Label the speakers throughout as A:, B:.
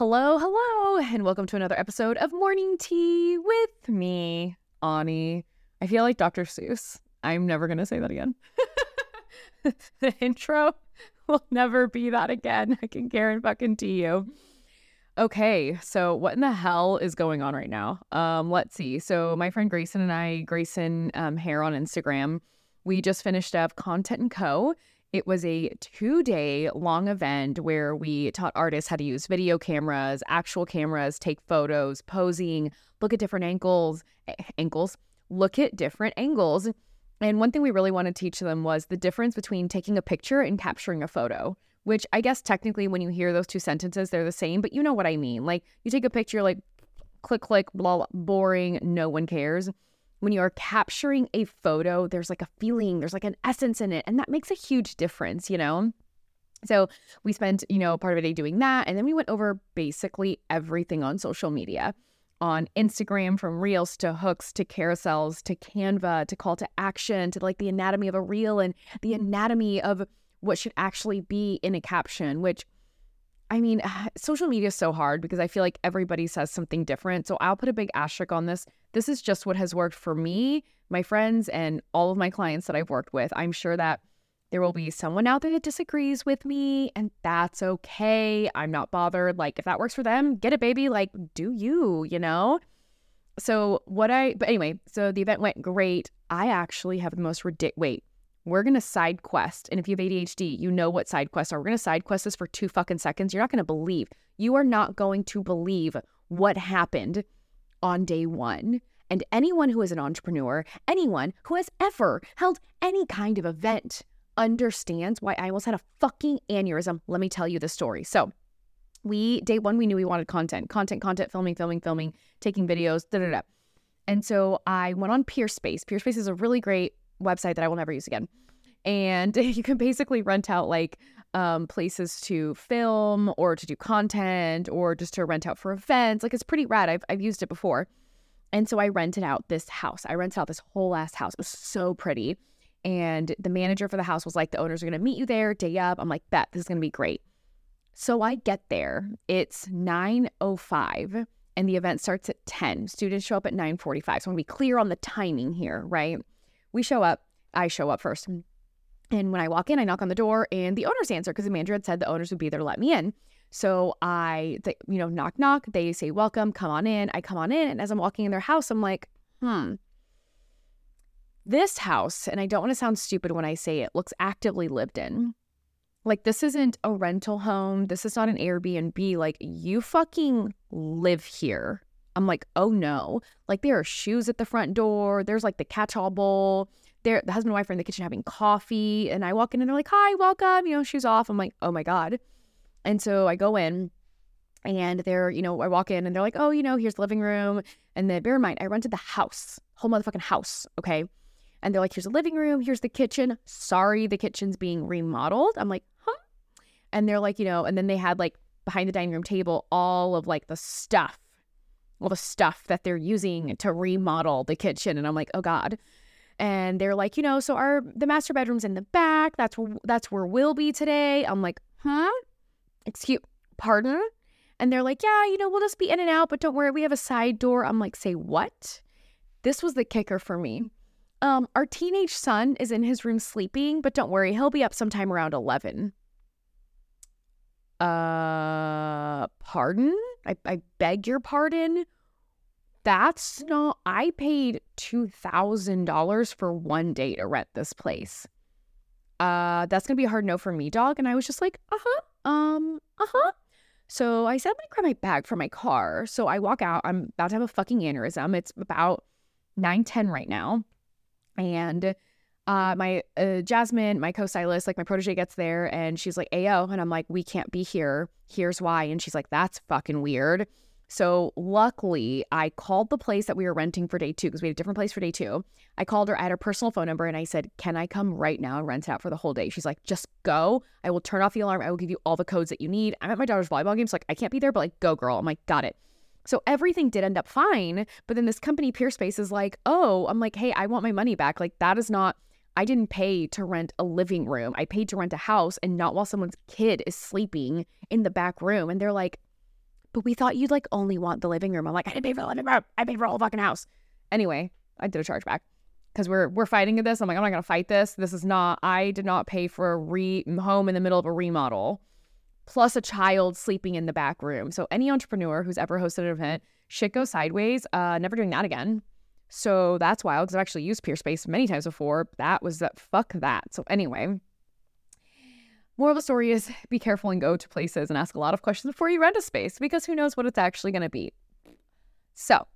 A: Hello, hello, and welcome to another episode of Mourning Tea with me, Ani. I feel like Dr. Seuss. I'm never going to say that again. the intro will never be that again. I can guarantee you. Okay, so what in the hell is going on right now? Um, let's see. So my friend Grayson and I, Grayson um, Hair on Instagram, we just finished up Content and Co. It was a two day long event where we taught artists how to use video cameras, actual cameras, take photos, posing, look at different angles, eh, ankles, look at different angles. And one thing we really want to teach them was the difference between taking a picture and capturing a photo, which I guess technically when you hear those two sentences, they're the same, but you know what I mean. Like you take a picture, like click, click, blah, blah boring, no one cares when you are capturing a photo, there's like a feeling, there's like an essence in it, and that makes a huge difference, you know? So we spent, you know, part of a day doing that. And then we went over basically everything on social media on Instagram, from reels to hooks to carousels to Canva to call to action to like the anatomy of a reel and the anatomy of what should actually be in a caption, which I mean, social media is so hard because I feel like everybody says something different. So I'll put a big asterisk on this. This is just what has worked for me, my friends, and all of my clients that I've worked with. I'm sure that there will be someone out there that disagrees with me, and that's okay. I'm not bothered. Like, if that works for them, get it, baby. Like, do you, you know? So, what I, but anyway, so the event went great. I actually have the most ridiculous, wait, we're going to side quest. And if you have ADHD, you know what side quests are. We're going to side quest this for two fucking seconds. You're not going to believe. You are not going to believe what happened on day one. And anyone who is an entrepreneur, anyone who has ever held any kind of event, understands why I almost had a fucking aneurysm. Let me tell you the story. So, we, day one, we knew we wanted content, content, content, filming, filming, filming, taking videos, da da da. And so I went on Peerspace. Peerspace is a really great website that I will never use again. And you can basically rent out like um, places to film or to do content or just to rent out for events. Like it's pretty rad. I've, I've used it before. And so I rented out this house. I rented out this whole ass house. It was so pretty. And the manager for the house was like, the owners are going to meet you there day up. I'm like, bet this is going to be great. So I get there. It's 9.05 and the event starts at 10. Students show up at 9.45. So I'm going to be clear on the timing here, right? We show up. I show up first. And when I walk in, I knock on the door and the owners answer because the manager had said the owners would be there to let me in. So I, you know, knock, knock. They say, welcome, come on in. I come on in. And as I'm walking in their house, I'm like, hmm, this house, and I don't want to sound stupid when I say it, looks actively lived in. Like, this isn't a rental home. This is not an Airbnb. Like, you fucking live here. I'm like, oh no. Like, there are shoes at the front door. There's like the catch all bowl they're the husband and wife are in the kitchen having coffee and I walk in and they're like, Hi, welcome, you know, shoes off. I'm like, Oh my God. And so I go in and they're, you know, I walk in and they're like, Oh, you know, here's the living room. And then bear in mind, I rented the house, whole motherfucking house. Okay. And they're like, here's the living room, here's the kitchen. Sorry, the kitchen's being remodeled. I'm like, huh? And they're like, you know, and then they had like behind the dining room table all of like the stuff, all the stuff that they're using to remodel the kitchen. And I'm like, oh God and they're like, you know, so our the master bedroom's in the back. That's that's where we'll be today. I'm like, huh? Excuse, pardon? And they're like, yeah, you know, we'll just be in and out, but don't worry, we have a side door. I'm like, say what? This was the kicker for me. Um, our teenage son is in his room sleeping, but don't worry, he'll be up sometime around eleven. Uh, pardon? I, I beg your pardon that's not I paid $2,000 for one day to rent this place. Uh that's going to be a hard no for me, dog, and I was just like, "Uh-huh. Um, uh-huh." So I said, "Let me grab my bag from my car." So I walk out. I'm about to have a fucking aneurysm. It's about 9:10 right now. And uh, my uh, Jasmine, my co-stylist, like my protege gets there and she's like, "Ayo," and I'm like, "We can't be here. Here's why." And she's like, "That's fucking weird." So luckily, I called the place that we were renting for day two because we had a different place for day two. I called her, I had her personal phone number, and I said, Can I come right now and rent it out for the whole day? She's like, Just go. I will turn off the alarm. I will give you all the codes that you need. I'm at my daughter's volleyball game, so like I can't be there, but like go girl. I'm like, got it. So everything did end up fine. But then this company, Peerspace, is like, oh, I'm like, hey, I want my money back. Like that is not I didn't pay to rent a living room. I paid to rent a house and not while someone's kid is sleeping in the back room. And they're like, but we thought you'd like only want the living room. I'm like, I didn't pay for the living room. I paid for the whole fucking house. Anyway, I did a chargeback because we're we're fighting at this. I'm like, I'm not gonna fight this. This is not. I did not pay for a re home in the middle of a remodel, plus a child sleeping in the back room. So any entrepreneur who's ever hosted an event, shit goes sideways. Uh, never doing that again. So that's wild because I've actually used Peerspace many times before. That was that. Fuck that. So anyway. Moral of the story is be careful and go to places and ask a lot of questions before you rent a space because who knows what it's actually going to be. So,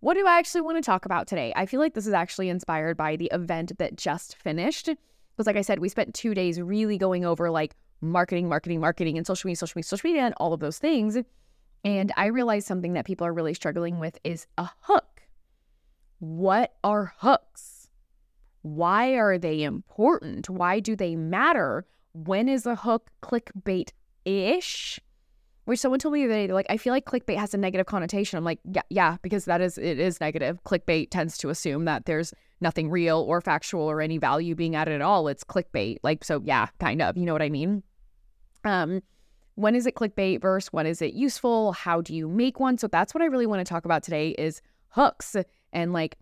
A: what do I actually want to talk about today? I feel like this is actually inspired by the event that just finished. Because, like I said, we spent two days really going over like marketing, marketing, marketing, and social media, social media, social media, and all of those things. And I realized something that people are really struggling with is a hook. What are hooks? Why are they important? Why do they matter? When is a hook clickbait ish? Which someone told me the other day, like, I feel like clickbait has a negative connotation. I'm like, yeah, yeah, because that is, it is negative. Clickbait tends to assume that there's nothing real or factual or any value being added at all. It's clickbait. Like, so yeah, kind of, you know what I mean? Um, when is it clickbait versus when is it useful? How do you make one? So that's what I really want to talk about today is hooks and like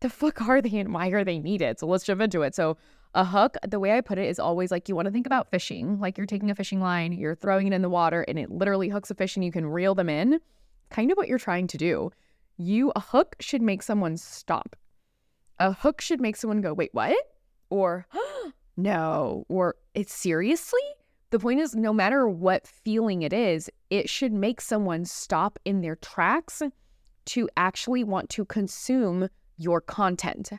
A: the fuck are they and why are they needed? So let's jump into it. So a hook, the way I put it is always like you want to think about fishing, like you're taking a fishing line, you're throwing it in the water, and it literally hooks a fish and you can reel them in. Kind of what you're trying to do. You, a hook should make someone stop. A hook should make someone go, wait, what? Or, no. Or, it's seriously? The point is, no matter what feeling it is, it should make someone stop in their tracks to actually want to consume your content.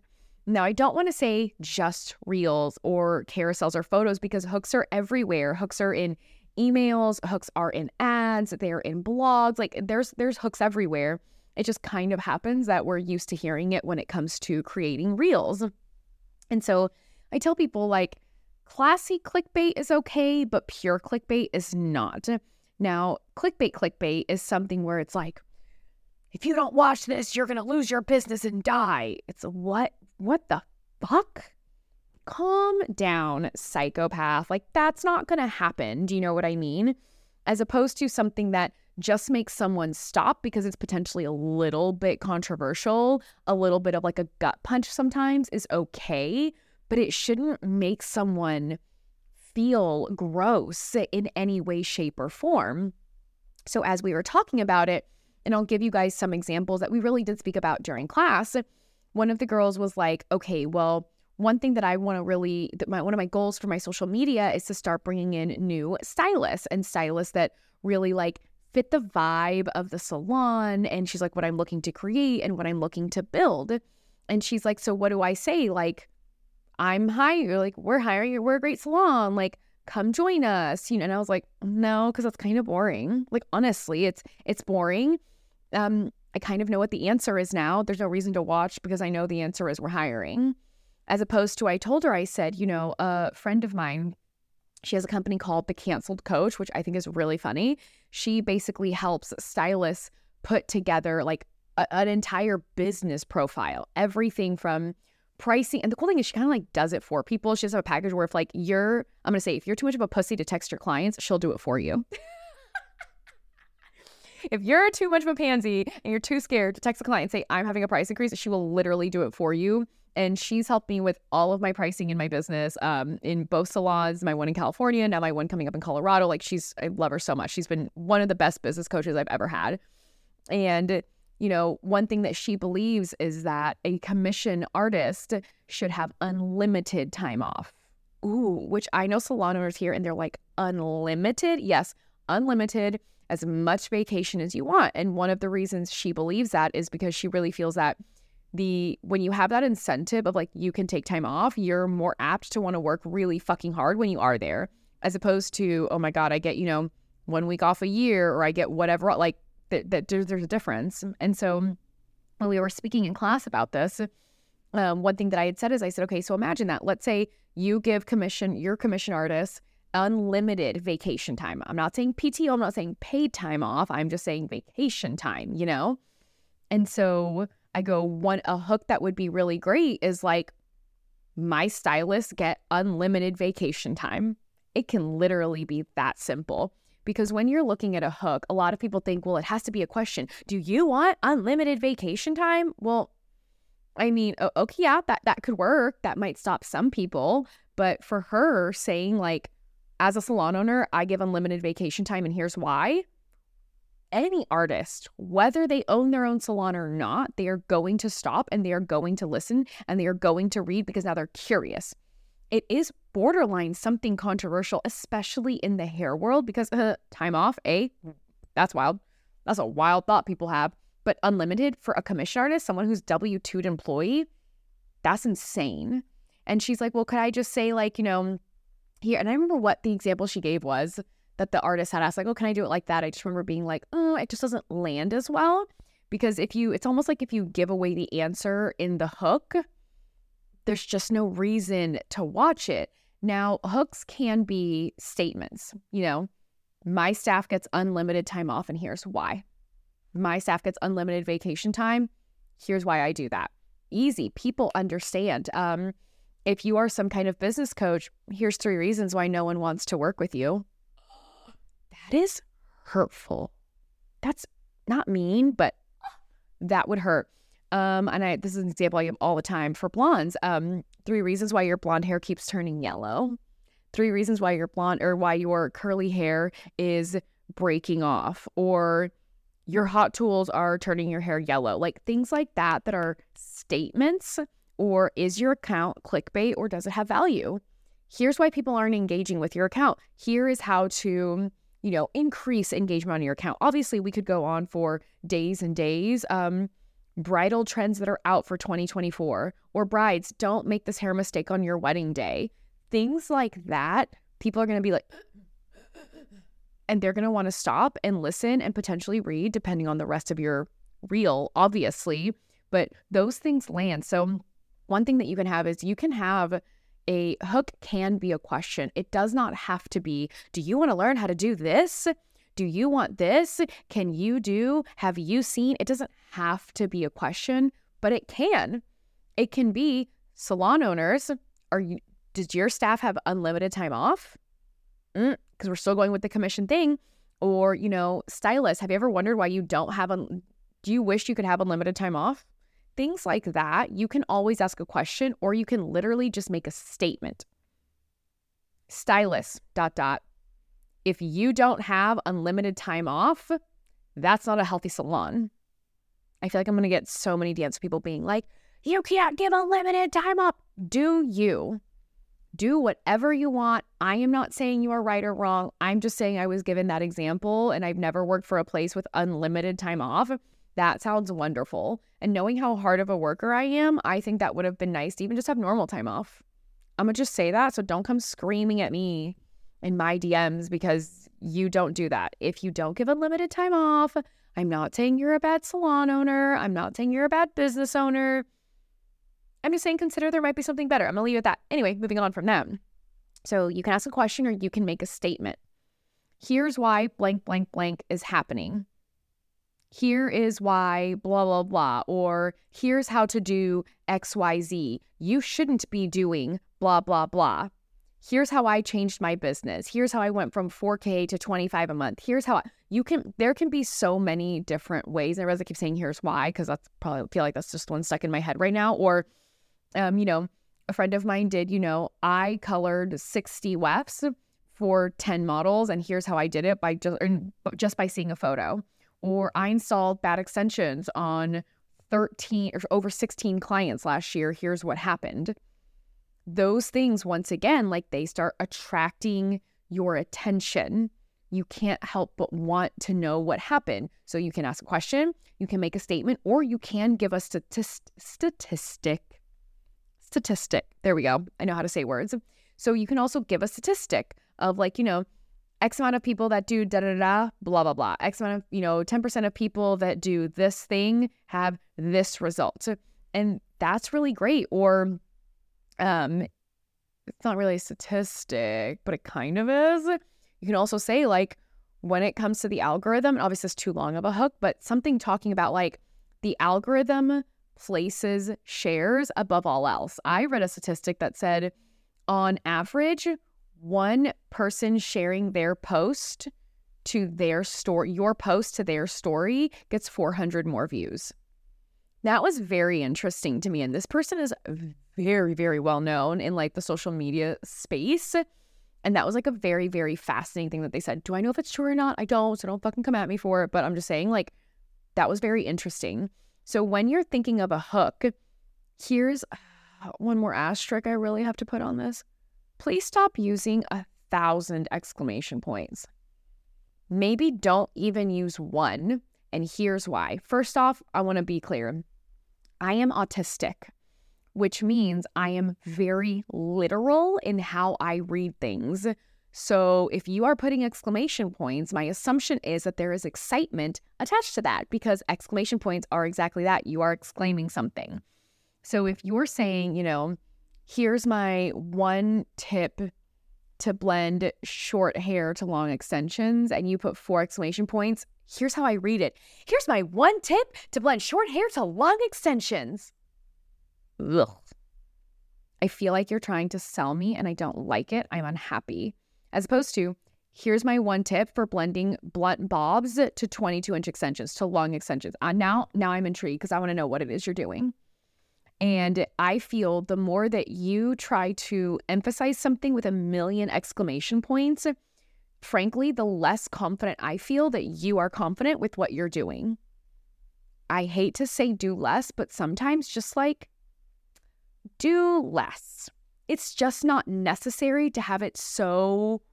A: Now, I don't want to say just reels or carousels or photos because hooks are everywhere. Hooks are in emails, hooks are in ads, they're in blogs. Like there's there's hooks everywhere. It just kind of happens that we're used to hearing it when it comes to creating reels. And so I tell people like classy clickbait is okay, but pure clickbait is not. Now, clickbait clickbait is something where it's like if you don't watch this, you're going to lose your business and die. It's what what the fuck? Calm down, psychopath. Like, that's not going to happen. Do you know what I mean? As opposed to something that just makes someone stop because it's potentially a little bit controversial, a little bit of like a gut punch sometimes is okay, but it shouldn't make someone feel gross in any way, shape, or form. So, as we were talking about it, and I'll give you guys some examples that we really did speak about during class one of the girls was like, okay, well, one thing that I want to really, that my, one of my goals for my social media is to start bringing in new stylists and stylists that really like fit the vibe of the salon. And she's like, what I'm looking to create and what I'm looking to build. And she's like, so what do I say? Like, I'm hiring, like, we're hiring, we're a great salon. Like, come join us. You know, and I was like, no, because that's kind of boring. Like, honestly, it's, it's boring. Um, I kind of know what the answer is now. There's no reason to watch because I know the answer is we're hiring. As opposed to, I told her, I said, you know, a friend of mine, she has a company called The Canceled Coach, which I think is really funny. She basically helps stylists put together like a, an entire business profile, everything from pricing. And the cool thing is, she kind of like does it for people. She has a package where if like you're, I'm going to say, if you're too much of a pussy to text your clients, she'll do it for you. if you're too much of a pansy and you're too scared to text a client and say, I'm having a price increase, she will literally do it for you. And she's helped me with all of my pricing in my business, um, in both salons, my one in California, now my one coming up in Colorado. Like she's, I love her so much. She's been one of the best business coaches I've ever had. And, you know, one thing that she believes is that a commission artist should have unlimited time off. Ooh, which I know salon owners here and they're like, unlimited? Yes, unlimited as much vacation as you want. And one of the reasons she believes that is because she really feels that the when you have that incentive of like you can take time off, you're more apt to want to work really fucking hard when you are there as opposed to oh my god, I get, you know, one week off a year or I get whatever like that, that there's, there's a difference. And so when we were speaking in class about this, um, one thing that I had said is I said, okay, so imagine that. Let's say you give commission, your commission artist unlimited vacation time. I'm not saying PTO, I'm not saying paid time off. I'm just saying vacation time, you know? And so I go, one, a hook that would be really great is like, my stylists get unlimited vacation time. It can literally be that simple. Because when you're looking at a hook, a lot of people think, well, it has to be a question. Do you want unlimited vacation time? Well, I mean, okay, yeah, that, that could work. That might stop some people. But for her saying, like, as a salon owner, I give unlimited vacation time and here's why. Any artist, whether they own their own salon or not, they are going to stop and they are going to listen and they are going to read because now they're curious. It is borderline something controversial, especially in the hair world, because uh, time off, A, that's wild. That's a wild thought people have. But unlimited for a commission artist, someone who's W 2'd employee, that's insane. And she's like, well, could I just say, like, you know, here? And I remember what the example she gave was that the artist had asked, like, oh, can I do it like that? I just remember being like, oh, it just doesn't land as well. Because if you, it's almost like if you give away the answer in the hook, there's just no reason to watch it. Now, hooks can be statements, you know, my staff gets unlimited time off, and here's why. My staff gets unlimited vacation time. Here's why I do that. Easy. People understand. Um, if you are some kind of business coach, here's three reasons why no one wants to work with you. That is hurtful. That's not mean, but that would hurt. Um, and I this is an example I give all the time for blondes. Um, three reasons why your blonde hair keeps turning yellow. Three reasons why your blonde or why your curly hair is breaking off, or your hot tools are turning your hair yellow. Like things like that that are statements. Or is your account clickbait or does it have value? Here's why people aren't engaging with your account. Here is how to you know increase engagement on your account obviously we could go on for days and days um bridal trends that are out for 2024, or brides, don't make this hair mistake on your wedding day. Things like that, people are going to be like, and they're going to want to stop and listen and potentially read, depending on the rest of your reel, obviously. But those things land. So, one thing that you can have is you can have a hook, can be a question. It does not have to be, do you want to learn how to do this? Do you want this? Can you do? Have you seen? It doesn't have to be a question, but it can. It can be salon owners. Are you? Does your staff have unlimited time off? Because mm, we're still going with the commission thing. Or you know, stylists. Have you ever wondered why you don't have? Un- do you wish you could have unlimited time off? Things like that. You can always ask a question, or you can literally just make a statement. Stylist. Dot dot if you don't have unlimited time off, that's not a healthy salon. I feel like I'm going to get so many DMs people being like, you can't give unlimited time off. Do you? Do whatever you want. I am not saying you are right or wrong. I'm just saying I was given that example and I've never worked for a place with unlimited time off. That sounds wonderful. And knowing how hard of a worker I am, I think that would have been nice to even just have normal time off. I'm going to just say that. So don't come screaming at me in my DMs because you don't do that. If you don't give unlimited time off, I'm not saying you're a bad salon owner. I'm not saying you're a bad business owner. I'm just saying consider there might be something better. I'm going to leave it at that. Anyway, moving on from them. So you can ask a question or you can make a statement. Here's why blank, blank, blank is happening. Here is why blah, blah, blah. Or here's how to do XYZ. You shouldn't be doing blah, blah, blah here's how I changed my business. Here's how I went from 4K to 25 a month. Here's how I, you can, there can be so many different ways. And I realize I keep saying here's why, because that's probably feel like that's just one stuck in my head right now. Or, um, you know, a friend of mine did, you know, I colored 60 wefts for 10 models. And here's how I did it by just, just by seeing a photo. Or I installed bad extensions on 13 or over 16 clients last year. Here's what happened those things, once again, like they start attracting your attention. You can't help but want to know what happened. So you can ask a question, you can make a statement, or you can give a statist- statistic. Statistic. There we go. I know how to say words. So you can also give a statistic of like, you know, X amount of people that do da da da, blah, blah, blah. X amount of, you know, 10% of people that do this thing have this result. And that's really great. Or um, it's not really a statistic, but it kind of is. You can also say, like, when it comes to the algorithm, and obviously it's too long of a hook, but something talking about like the algorithm places shares above all else. I read a statistic that said on average, one person sharing their post to their story, your post to their story gets 400 more views. That was very interesting to me. And this person is very, very well known in like the social media space. And that was like a very, very fascinating thing that they said. Do I know if it's true or not? I don't. So don't fucking come at me for it. But I'm just saying, like, that was very interesting. So when you're thinking of a hook, here's uh, one more asterisk I really have to put on this. Please stop using a thousand exclamation points. Maybe don't even use one. And here's why. First off, I want to be clear I am autistic, which means I am very literal in how I read things. So if you are putting exclamation points, my assumption is that there is excitement attached to that because exclamation points are exactly that. You are exclaiming something. So if you're saying, you know, here's my one tip to blend short hair to long extensions, and you put four exclamation points, here's how I read it. Here's my one tip to blend short hair to long extensions. Ugh. I feel like you're trying to sell me and I don't like it. I'm unhappy. As opposed to, here's my one tip for blending blunt bobs to 22 inch extensions to long extensions. Uh, now, now I'm intrigued because I want to know what it is you're doing. And I feel the more that you try to emphasize something with a million exclamation points, frankly, the less confident I feel that you are confident with what you're doing. I hate to say do less, but sometimes just like do less. It's just not necessary to have it so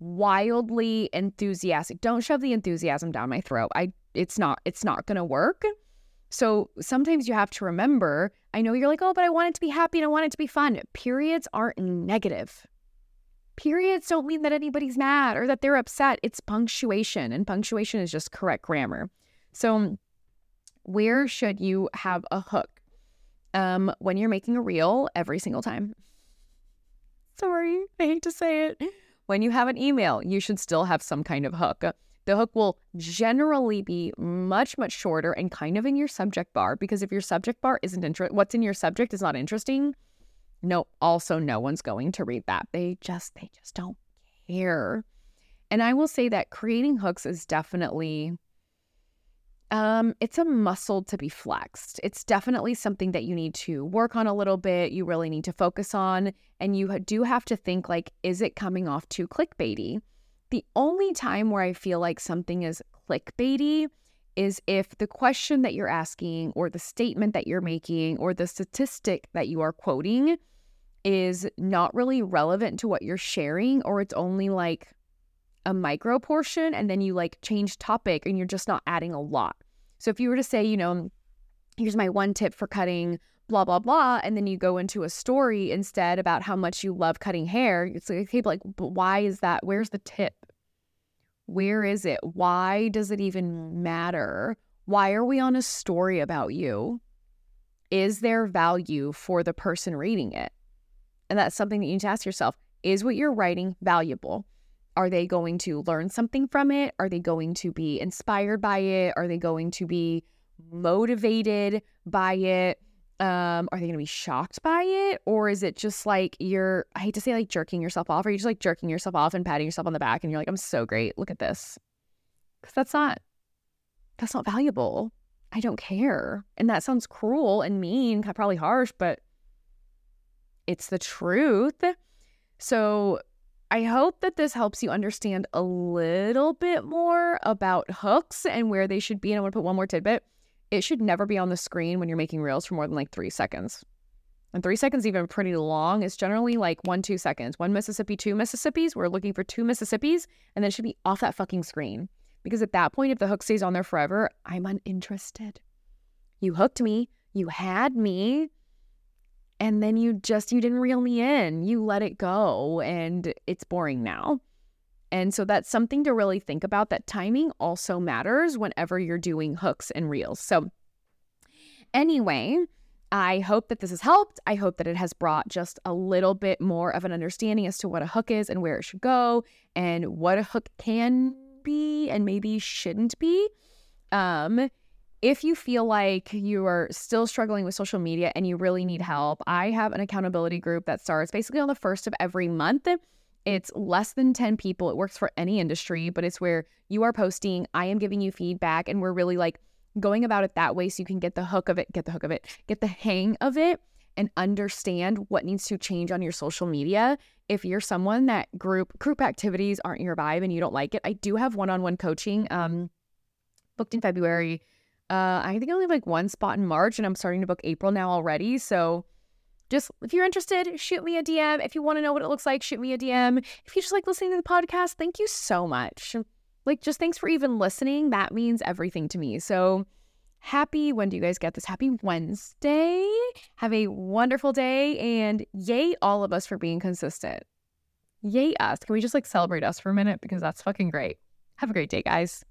A: wildly enthusiastic. Don't shove the enthusiasm down my throat. I it's not it's not going to work. So sometimes you have to remember, I know you're like, "Oh, but I want it to be happy and I want it to be fun." Periods aren't negative. Periods don't mean that anybody's mad or that they're upset. It's punctuation, and punctuation is just correct grammar. So, where should you have a hook? Um, when you're making a reel every single time. Sorry, I hate to say it. When you have an email, you should still have some kind of hook. The hook will generally be much, much shorter and kind of in your subject bar because if your subject bar isn't interesting, what's in your subject is not interesting, no, also no one's going to read that. They just, they just don't care. And I will say that creating hooks is definitely um, it's a muscle to be flexed. It's definitely something that you need to work on a little bit. You really need to focus on, and you do have to think like, is it coming off too clickbaity? The only time where I feel like something is clickbaity is if the question that you're asking, or the statement that you're making, or the statistic that you are quoting is not really relevant to what you're sharing, or it's only like a micro portion and then you like change topic and you're just not adding a lot. So if you were to say, you know, here's my one tip for cutting blah blah blah and then you go into a story instead about how much you love cutting hair, it's like okay, like why is that? Where's the tip? Where is it? Why does it even matter? Why are we on a story about you? Is there value for the person reading it? And that's something that you need to ask yourself. Is what you're writing valuable? Are they going to learn something from it? Are they going to be inspired by it? Are they going to be motivated by it? Um, are they to be shocked by it? Or is it just like you're, I hate to say like jerking yourself off, or you just like jerking yourself off and patting yourself on the back and you're like, I'm so great. Look at this. Because that's not, that's not valuable. I don't care. And that sounds cruel and mean, probably harsh, but it's the truth. So I hope that this helps you understand a little bit more about hooks and where they should be. And I want to put one more tidbit. It should never be on the screen when you're making reels for more than like three seconds. And three seconds even pretty long. It's generally like one, two seconds. One Mississippi, two Mississippis. We're looking for two Mississippis, and then it should be off that fucking screen. Because at that point, if the hook stays on there forever, I'm uninterested. You hooked me. You had me and then you just you didn't reel me in you let it go and it's boring now and so that's something to really think about that timing also matters whenever you're doing hooks and reels so anyway I hope that this has helped. I hope that it has brought just a little bit more of an understanding as to what a hook is and where it should go and what a hook can be and maybe shouldn't be. Um, if you feel like you are still struggling with social media and you really need help, I have an accountability group that starts basically on the first of every month. It's less than 10 people. It works for any industry, but it's where you are posting, I am giving you feedback, and we're really like going about it that way so you can get the hook of it, get the hook of it, get the hang of it, and understand what needs to change on your social media. If you're someone that group group activities aren't your vibe and you don't like it, I do have one-on-one coaching um booked in February. Uh I think I only have like one spot in March and I'm starting to book April now already. So just if you're interested, shoot me a DM. If you want to know what it looks like, shoot me a DM. If you just like listening to the podcast, thank you so much. Like, just thanks for even listening. That means everything to me. So, happy when do you guys get this? Happy Wednesday. Have a wonderful day and yay, all of us for being consistent. Yay, us. Can we just like celebrate us for a minute? Because that's fucking great. Have a great day, guys.